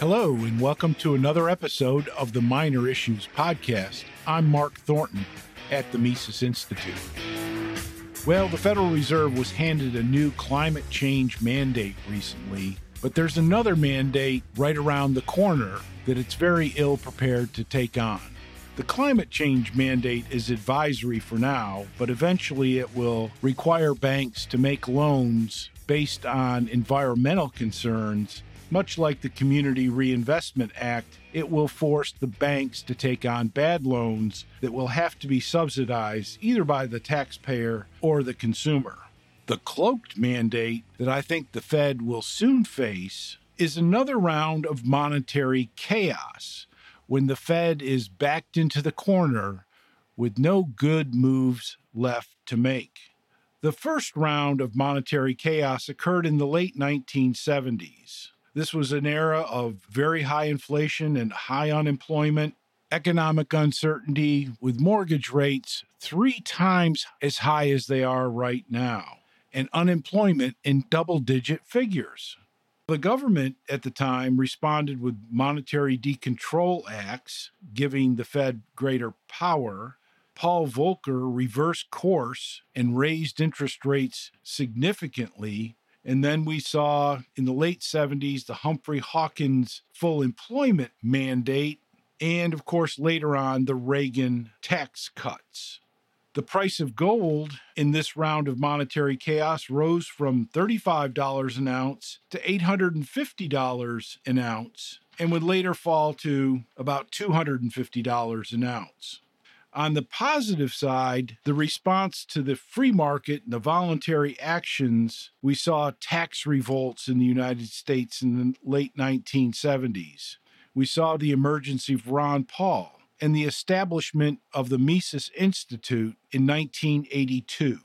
Hello, and welcome to another episode of the Minor Issues Podcast. I'm Mark Thornton at the Mises Institute. Well, the Federal Reserve was handed a new climate change mandate recently, but there's another mandate right around the corner that it's very ill prepared to take on. The climate change mandate is advisory for now, but eventually it will require banks to make loans based on environmental concerns much like the Community Reinvestment Act, it will force the banks to take on bad loans that will have to be subsidized either by the taxpayer or the consumer. The cloaked mandate that I think the Fed will soon face is another round of monetary chaos when the Fed is backed into the corner with no good moves left to make. The first round of monetary chaos occurred in the late 1970s. This was an era of very high inflation and high unemployment, economic uncertainty, with mortgage rates three times as high as they are right now, and unemployment in double digit figures. The government at the time responded with monetary decontrol acts, giving the Fed greater power. Paul Volcker reversed course and raised interest rates significantly and then we saw in the late 70s the Humphrey Hawkins full employment mandate, and of course, later on, the Reagan tax cuts. The price of gold in this round of monetary chaos rose from $35 an ounce to $850 an ounce and would later fall to about $250 an ounce. On the positive side, the response to the free market and the voluntary actions, we saw tax revolts in the United States in the late 1970s. We saw the emergence of Ron Paul and the establishment of the Mises Institute in 1982.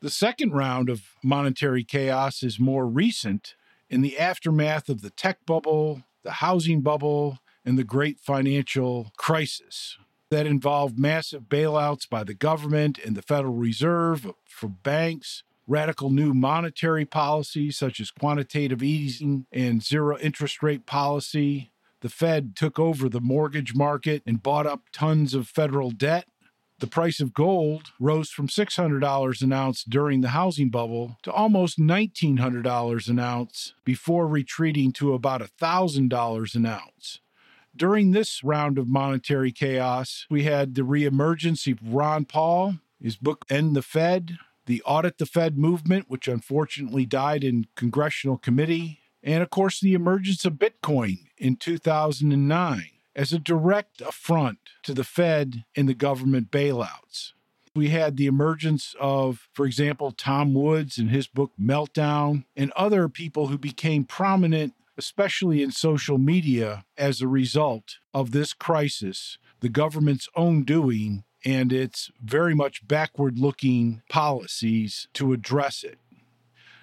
The second round of monetary chaos is more recent in the aftermath of the tech bubble, the housing bubble, and the great financial crisis that involved massive bailouts by the government and the Federal Reserve for banks, radical new monetary policies such as quantitative easing and zero interest rate policy. The Fed took over the mortgage market and bought up tons of federal debt. The price of gold rose from $600 an ounce during the housing bubble to almost $1,900 an ounce before retreating to about $1,000 an ounce. During this round of monetary chaos, we had the reemergence of Ron Paul, his book End the Fed, the Audit the Fed movement, which unfortunately died in congressional committee, and of course the emergence of Bitcoin in 2009 as a direct affront to the Fed and the government bailouts. We had the emergence of, for example, Tom Woods and his book Meltdown, and other people who became prominent especially in social media, as a result of this crisis, the government's own doing, and its very much backward looking policies to address it.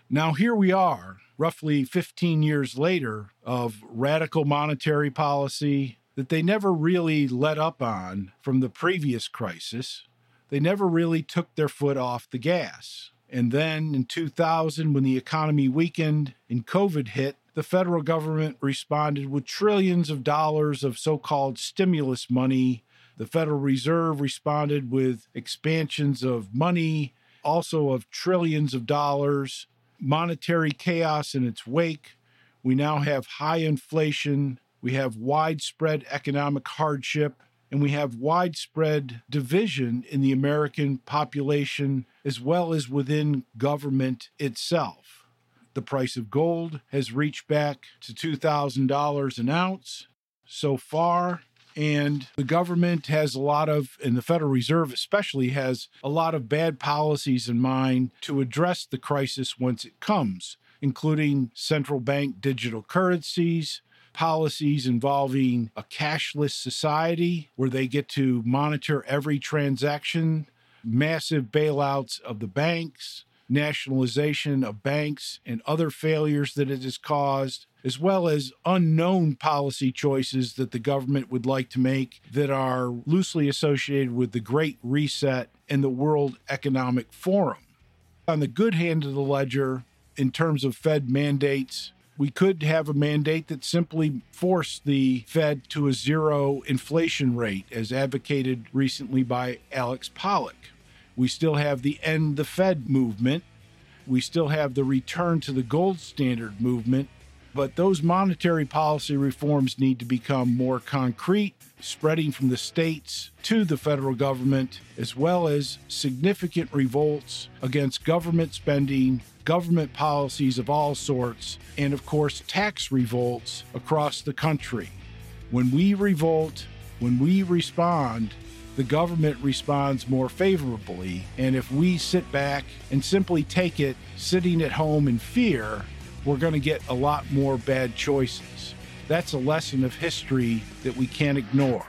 Now, here we are, roughly 15 years later, of radical monetary policy that they never really let up on from the previous crisis. They never really took their foot off the gas. And then in 2000, when the economy weakened and COVID hit, the federal government responded with trillions of dollars of so called stimulus money. The Federal Reserve responded with expansions of money, also of trillions of dollars, monetary chaos in its wake. We now have high inflation, we have widespread economic hardship, and we have widespread division in the American population as well as within government itself. The price of gold has reached back to $2,000 an ounce so far. And the government has a lot of, and the Federal Reserve especially, has a lot of bad policies in mind to address the crisis once it comes, including central bank digital currencies, policies involving a cashless society where they get to monitor every transaction, massive bailouts of the banks, nationalization of banks and other failures that it has caused, as well as unknown policy choices that the government would like to make that are loosely associated with the Great Reset and the World Economic Forum. On the good hand of the ledger, in terms of Fed mandates, We could have a mandate that simply forced the Fed to a zero inflation rate, as advocated recently by Alex Pollock. We still have the end the Fed movement. We still have the return to the gold standard movement. But those monetary policy reforms need to become more concrete, spreading from the states to the federal government, as well as significant revolts against government spending government policies of all sorts, and of course, tax revolts across the country. When we revolt, when we respond, the government responds more favorably. And if we sit back and simply take it sitting at home in fear, we're going to get a lot more bad choices. That's a lesson of history that we can't ignore.